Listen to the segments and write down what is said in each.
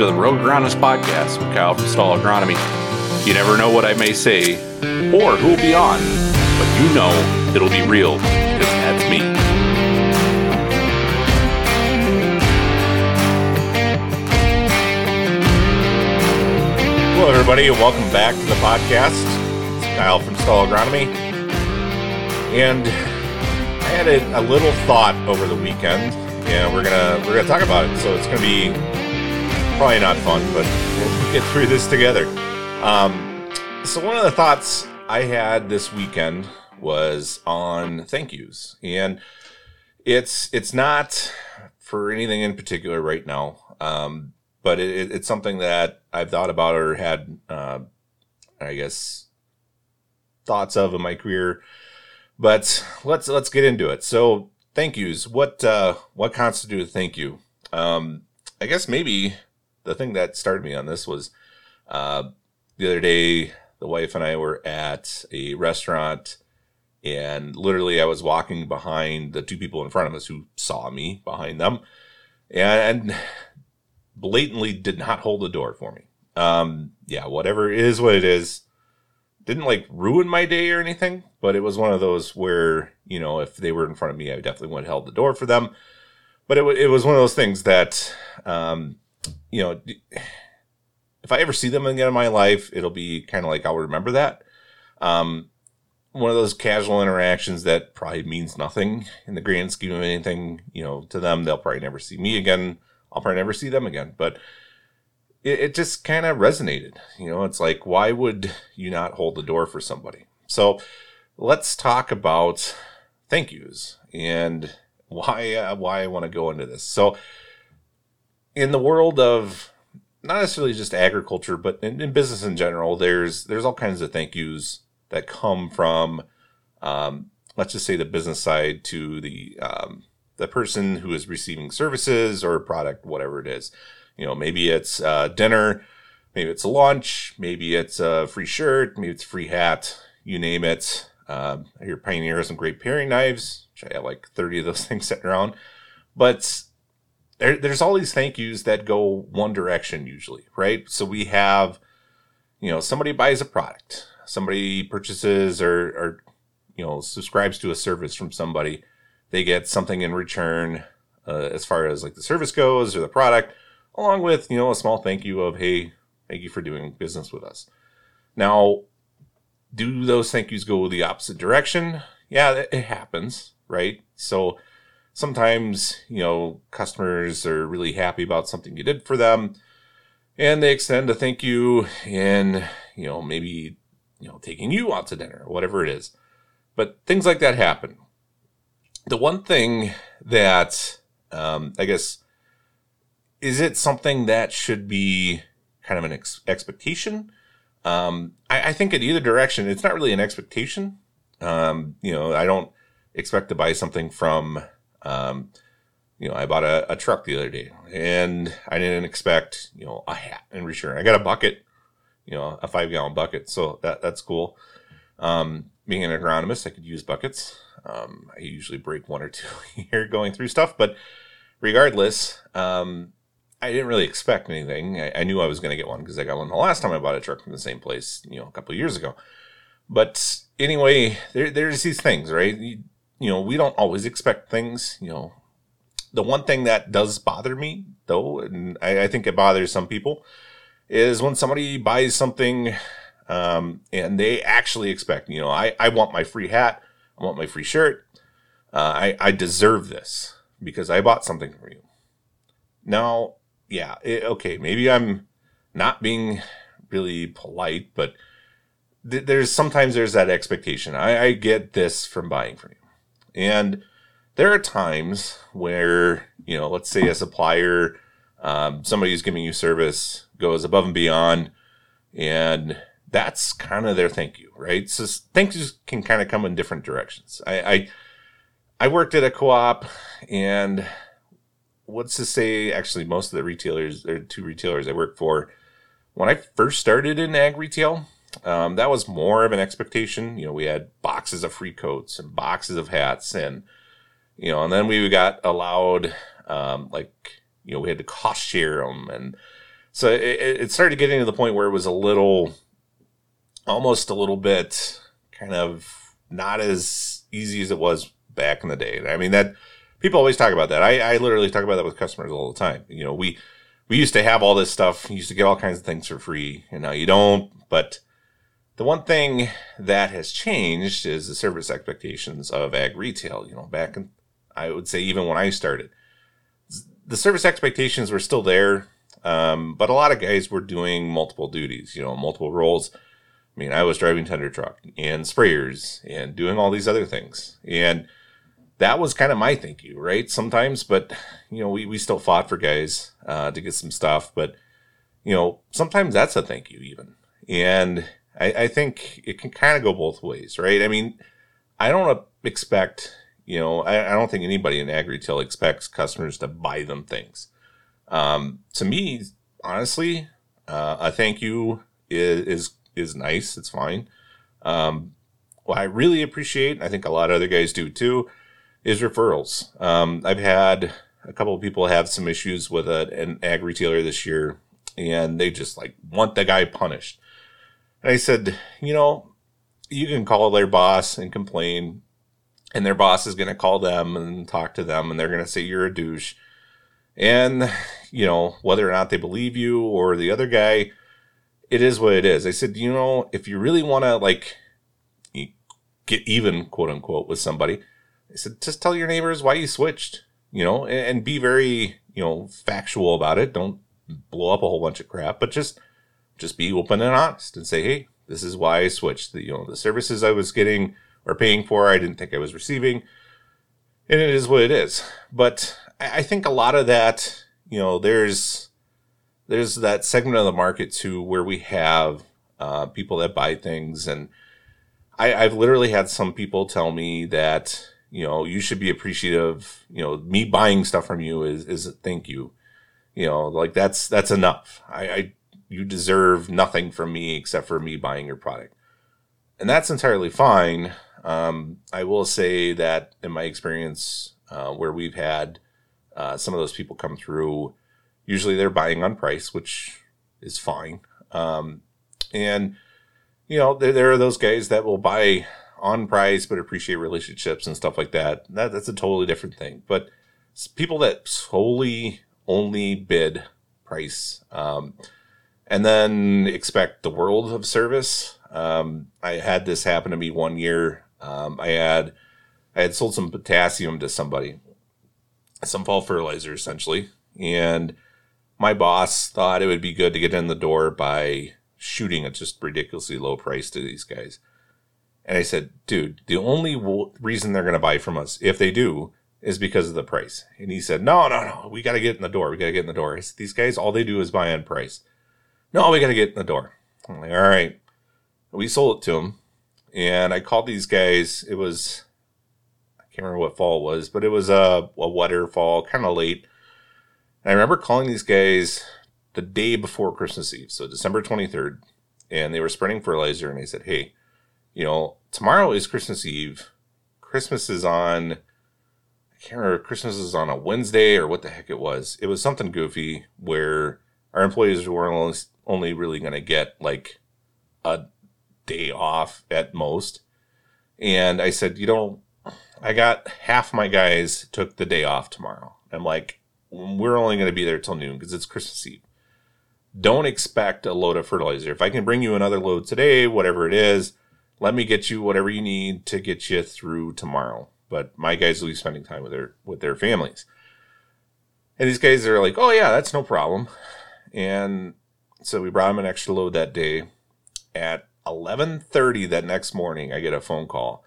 to the Rogue Agronomist Podcast with Kyle from Stahl Agronomy. You never know what I may say or who will be on, but you know it'll be real because that's me. Hello, everybody, and welcome back to the podcast. It's Kyle from Stahl Agronomy. And I had a, a little thought over the weekend, and we're gonna we're gonna talk about it. So it's gonna be probably not fun, but we'll get through this together. Um, so one of the thoughts I had this weekend was on thank yous, and it's it's not for anything in particular right now, um, but it, it's something that I've thought about or had, uh, I guess, thoughts of in my career. But let's let's get into it. So thank yous. What uh, what constitutes a thank you? Um, I guess maybe the thing that started me on this was uh, the other day, the wife and I were at a restaurant, and literally I was walking behind the two people in front of us who saw me behind them, and, blatantly did not hold the door for me. Um, yeah, whatever it is, what it is. Didn't like ruin my day or anything, but it was one of those where you know if they were in front of me, I definitely would have held the door for them. But it, it was one of those things that um, you know, if I ever see them again in my life, it'll be kind of like I'll remember that. Um, one of those casual interactions that probably means nothing in the grand scheme of anything. You know, to them, they'll probably never see me again. I'll probably never see them again. But it, it just kind of resonated. You know, it's like, why would you not hold the door for somebody? So let's talk about thank yous and why uh, why I want to go into this. So in the world of not necessarily just agriculture, but in, in, business in general, there's there's all kinds of thank yous that come from, um, let's just say the business side to the um, the person who is receiving services or product, whatever it is. You know, maybe it's uh, dinner, maybe it's a lunch, maybe it's a free shirt, maybe it's free hat, you name it. Um, I Pioneer has some great paring knives, which I have like 30 of those things sitting around. But there, there's all these thank yous that go one direction usually, right? So we have, you know, somebody buys a product, somebody purchases or, or you know, subscribes to a service from somebody. They get something in return uh, as far as like the service goes or the product, along with, you know, a small thank you of, hey, thank you for doing business with us. Now, do those thank yous go the opposite direction? Yeah, it happens, right? So, sometimes, you know, customers are really happy about something you did for them and they extend a thank you in, you know, maybe, you know, taking you out to dinner whatever it is. But things like that happen. The one thing that, um, I guess, is it something that should be kind of an ex- expectation? Um, I, I, think in either direction, it's not really an expectation. Um, you know, I don't expect to buy something from um, you know, I bought a, a, truck the other day and I didn't expect, you know, a hat in return. I got a bucket, you know, a five gallon bucket. So that, that's cool. Um, being an agronomist, I could use buckets. Um, I usually break one or two here going through stuff, but regardless, um, I didn't really expect anything. I, I knew I was going to get one because I got one the last time I bought a truck from the same place, you know, a couple years ago. But anyway, there, there's these things, right? You, you know, we don't always expect things, you know. The one thing that does bother me, though, and I, I think it bothers some people, is when somebody buys something um, and they actually expect, you know, I, I want my free hat, I want my free shirt, uh, I, I deserve this because I bought something from you. Now, yeah, it, okay, maybe I'm not being really polite, but th- there's sometimes there's that expectation. I, I get this from buying from you. And there are times where, you know, let's say a supplier, um, somebody who's giving you service goes above and beyond, and that's kind of their thank you, right? So thank yous can kind of come in different directions. I, I, I worked at a co-op, and what's to say? Actually, most of the retailers, or two retailers I worked for, when I first started in ag retail, um, that was more of an expectation. You know, we had boxes of free coats and boxes of hats, and you know, and then we got allowed, um, like, you know, we had to cost share them, and So it, it started getting to the point where it was a little, almost a little bit kind of not as easy as it was back in the day. I mean, that people always talk about that. I, I literally talk about that with customers all the time. You know, we, we used to have all this stuff. You used to get all kinds of things for free and now you don't. But the one thing that has changed is the service expectations of ag retail. You know, back in, I would say even when I started, the service expectations were still there. Um, but a lot of guys were doing multiple duties, you know, multiple roles. I mean, I was driving tender truck and sprayers and doing all these other things. And that was kind of my thank you, right? Sometimes, but you know, we, we still fought for guys uh, to get some stuff, but you know, sometimes that's a thank you even. And I, I think it can kind of go both ways, right? I mean, I don't expect, you know, I, I don't think anybody in ag retail expects customers to buy them things. Um, to me, honestly, uh, a thank you is, is, is nice. It's fine. Um, what I really appreciate, I think a lot of other guys do too, is referrals. Um, I've had a couple of people have some issues with a, an ag retailer this year, and they just like want the guy punished. I said, you know, you can call their boss and complain, and their boss is going to call them and talk to them, and they're going to say you're a douche. And, you know, whether or not they believe you or the other guy, it is what it is. I said, you know, if you really want to, like, get even, quote unquote, with somebody, I said, just tell your neighbors why you switched, you know, and, and be very, you know, factual about it. Don't blow up a whole bunch of crap, but just, just be open and honest and say, hey, this is why I switched. The, you know, the services I was getting or paying for, I didn't think I was receiving. And it is what it is. But I think a lot of that, you know, there's, there's that segment of the market too where we have uh, people that buy things and I, I've literally had some people tell me that you know, you should be appreciative. You know, me buying stuff from you is is thank you. You know, like that's that's enough. I, I you deserve nothing from me except for me buying your product, and that's entirely fine. Um, I will say that in my experience, uh, where we've had uh, some of those people come through, usually they're buying on price, which is fine. Um, and you know, there, there are those guys that will buy on price but appreciate relationships and stuff like that, that that's a totally different thing. But people that solely only bid price um, and then expect the world of service. Um, I had this happen to me one year. Um, I had I had sold some potassium to somebody, some fall fertilizer essentially, and my boss thought it would be good to get in the door by shooting at just ridiculously low price to these guys. And I said, dude, the only w- reason they're going to buy from us, if they do, is because of the price. And he said, no, no, no, we got to get in the door. We got to get in the door. Said, these guys, all they do is buy on price. No, we got to get in the door. I'm like, all right. We sold it to him. And I called these guys. It was, I can't remember what fall was, but it was a, a wetter fall, kind of late. And I remember calling these guys the day before Christmas Eve, so December 23rd. And they were spreading fertilizer. And I said, hey, you know, tomorrow is Christmas Eve. Christmas is on, I can't remember, Christmas is on a Wednesday or what the heck it was. It was something goofy where our employees were only, really going to get like a day off at most. And I said, you know, I got half my guys took the day off tomorrow. I'm like, we're only going to be there till noon because it's Christmas Eve. Don't expect a load of fertilizer. If I can bring you another load today, whatever it is, let me get you whatever you need to get you through tomorrow. But my guys will be spending time with their with their families. And these guys are like, oh yeah, that's no problem. And so we brought him an extra load that day. At 11:30 that next morning, I get a phone call,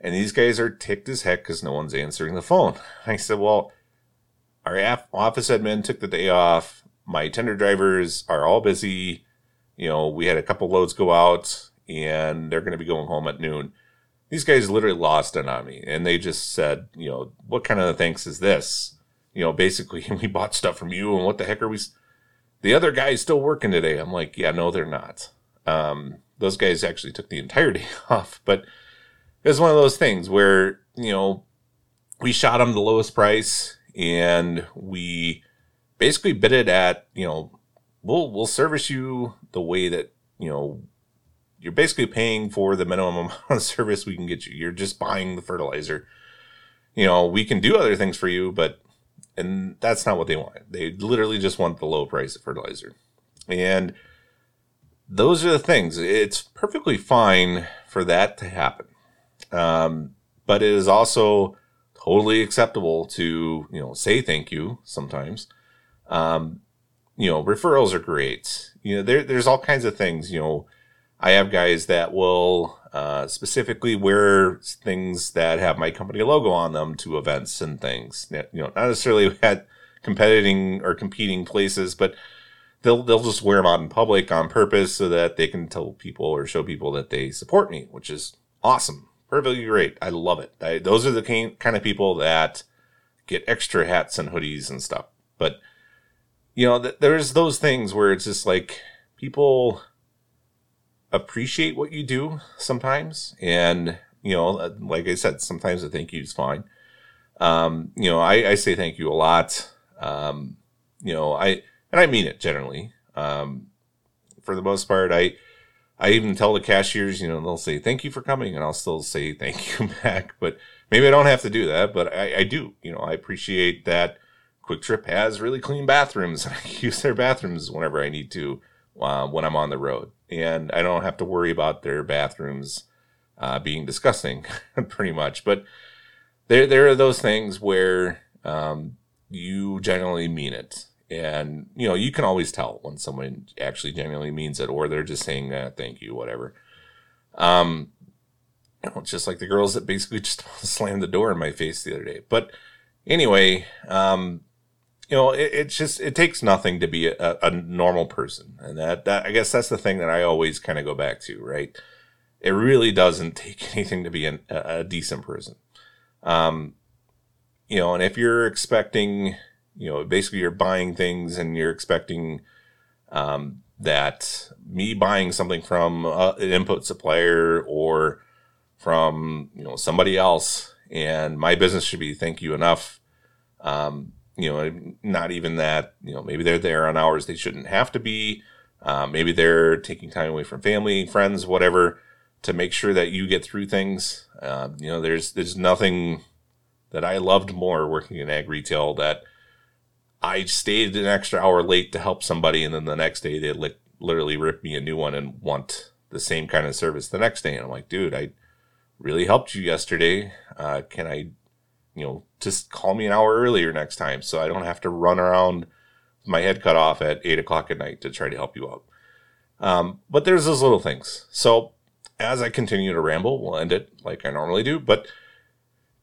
and these guys are ticked as heck because no one's answering the phone. I said, well, our office admin took the day off. My tender drivers are all busy. You know, we had a couple loads go out and they're going to be going home at noon. These guys literally lost it on me, and they just said, you know, what kind of thanks is this? You know, basically, we bought stuff from you, and what the heck are we? The other guy's still working today. I'm like, yeah, no, they're not. Um, those guys actually took the entire day off, but it's one of those things where you know we shot them the lowest price, and we basically bid it at you know we'll we'll service you the way that you know you're basically paying for the minimum amount of service we can get you. You're just buying the fertilizer. You know, we can do other things for you, but and that's not what they want. They literally just want the low price of fertilizer. And those are the things. It's perfectly fine for that to happen. Um, but it is also totally acceptable to, you know, say thank you sometimes. Um, you know, referrals are great. You know, there, there's all kinds of things, you know, I have guys that will uh, specifically wear things that have my company logo on them to events and things. You know, not necessarily at competing or competing places, but they'll they'll just wear them out in public on purpose so that they can tell people or show people that they support me, which is awesome, perfectly great. I love it. I, those are the kind of people that get extra hats and hoodies and stuff. But you know, th- there's those things where it's just like people appreciate what you do sometimes. And, you know, like I said, sometimes a thank you is fine. Um, you know, I, I say thank you a lot. Um, you know, I, and I mean it generally. Um, for the most part, I, I even tell the cashiers, you know, they'll say thank you for coming, and I'll still say thank you back. But maybe I don't have to do that, but I, I do. You know, I appreciate that. QuikTrip has really clean bathrooms, and I use their bathrooms whenever I need to uh, when I'm on the road and I don't have to worry about their bathrooms uh, being disgusting, pretty much. But there, there are those things where um, you generally mean it, and you know you can always tell when someone actually genuinely means it, or they're just saying uh, "thank you," whatever. Um, you know, just like the girls that basically just slammed the door in my face the other day. But anyway, um, you know, it, it's just it takes nothing to be a, a, normal person, and that that I guess that's the thing that I always kind of go back to, right? It really doesn't take anything to be an, a, decent person, um, you know. And if you're expecting, you know, basically you're buying things and you're expecting um, that me buying something from uh, an input supplier or from you know somebody else, and my business should be thank you enough. Um, you know, not even that, you know, maybe they're there on hours they shouldn't have to be. Uh, maybe they're taking time away from family, friends, whatever, to make sure that you get through things. Uh, you know, there's there's nothing that I loved more working in ag retail that I stayed an extra hour late to help somebody, and then the next day they li- literally rip me a new one and want the same kind of service the next day. And I'm like, dude, I really helped you yesterday. Uh, can I you know, just call me an hour earlier next time so I don't have to run around my head cut off at eight o'clock at night to try to help you out. Um, but there's those little things. So as I continue to ramble, we'll end it like I normally do, but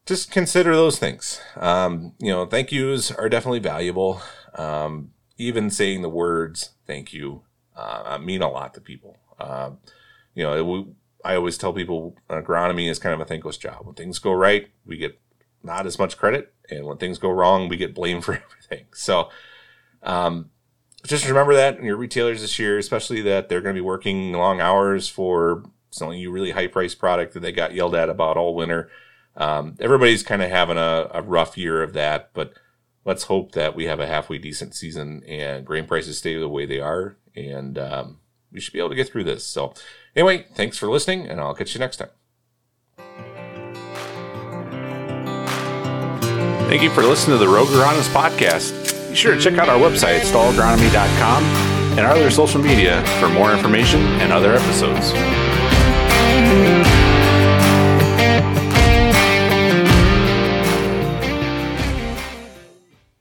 just consider those things. Um, you know, thank yous are definitely valuable. Um, even saying the words thank you uh, mean a lot to people. Uh, you know, it, I always tell people agronomy is kind of a thankless job. When things go right, we get not as much credit. And when things go wrong, we get blamed for everything. So, um, just remember that in your retailers this year, especially that they're going to be working long hours for selling you really high priced product that they got yelled at about all winter. Um, everybody's kind of having a, a rough year of that, but let's hope that we have a halfway decent season and grain prices stay the way they are. And um, we should be able to get through this. So, anyway, thanks for listening, and I'll catch you next time. Thank you for listening to the Rogue Agronomist podcast. Be sure to check out our website, stahlagronomy.com, and our other social media for more information and other episodes.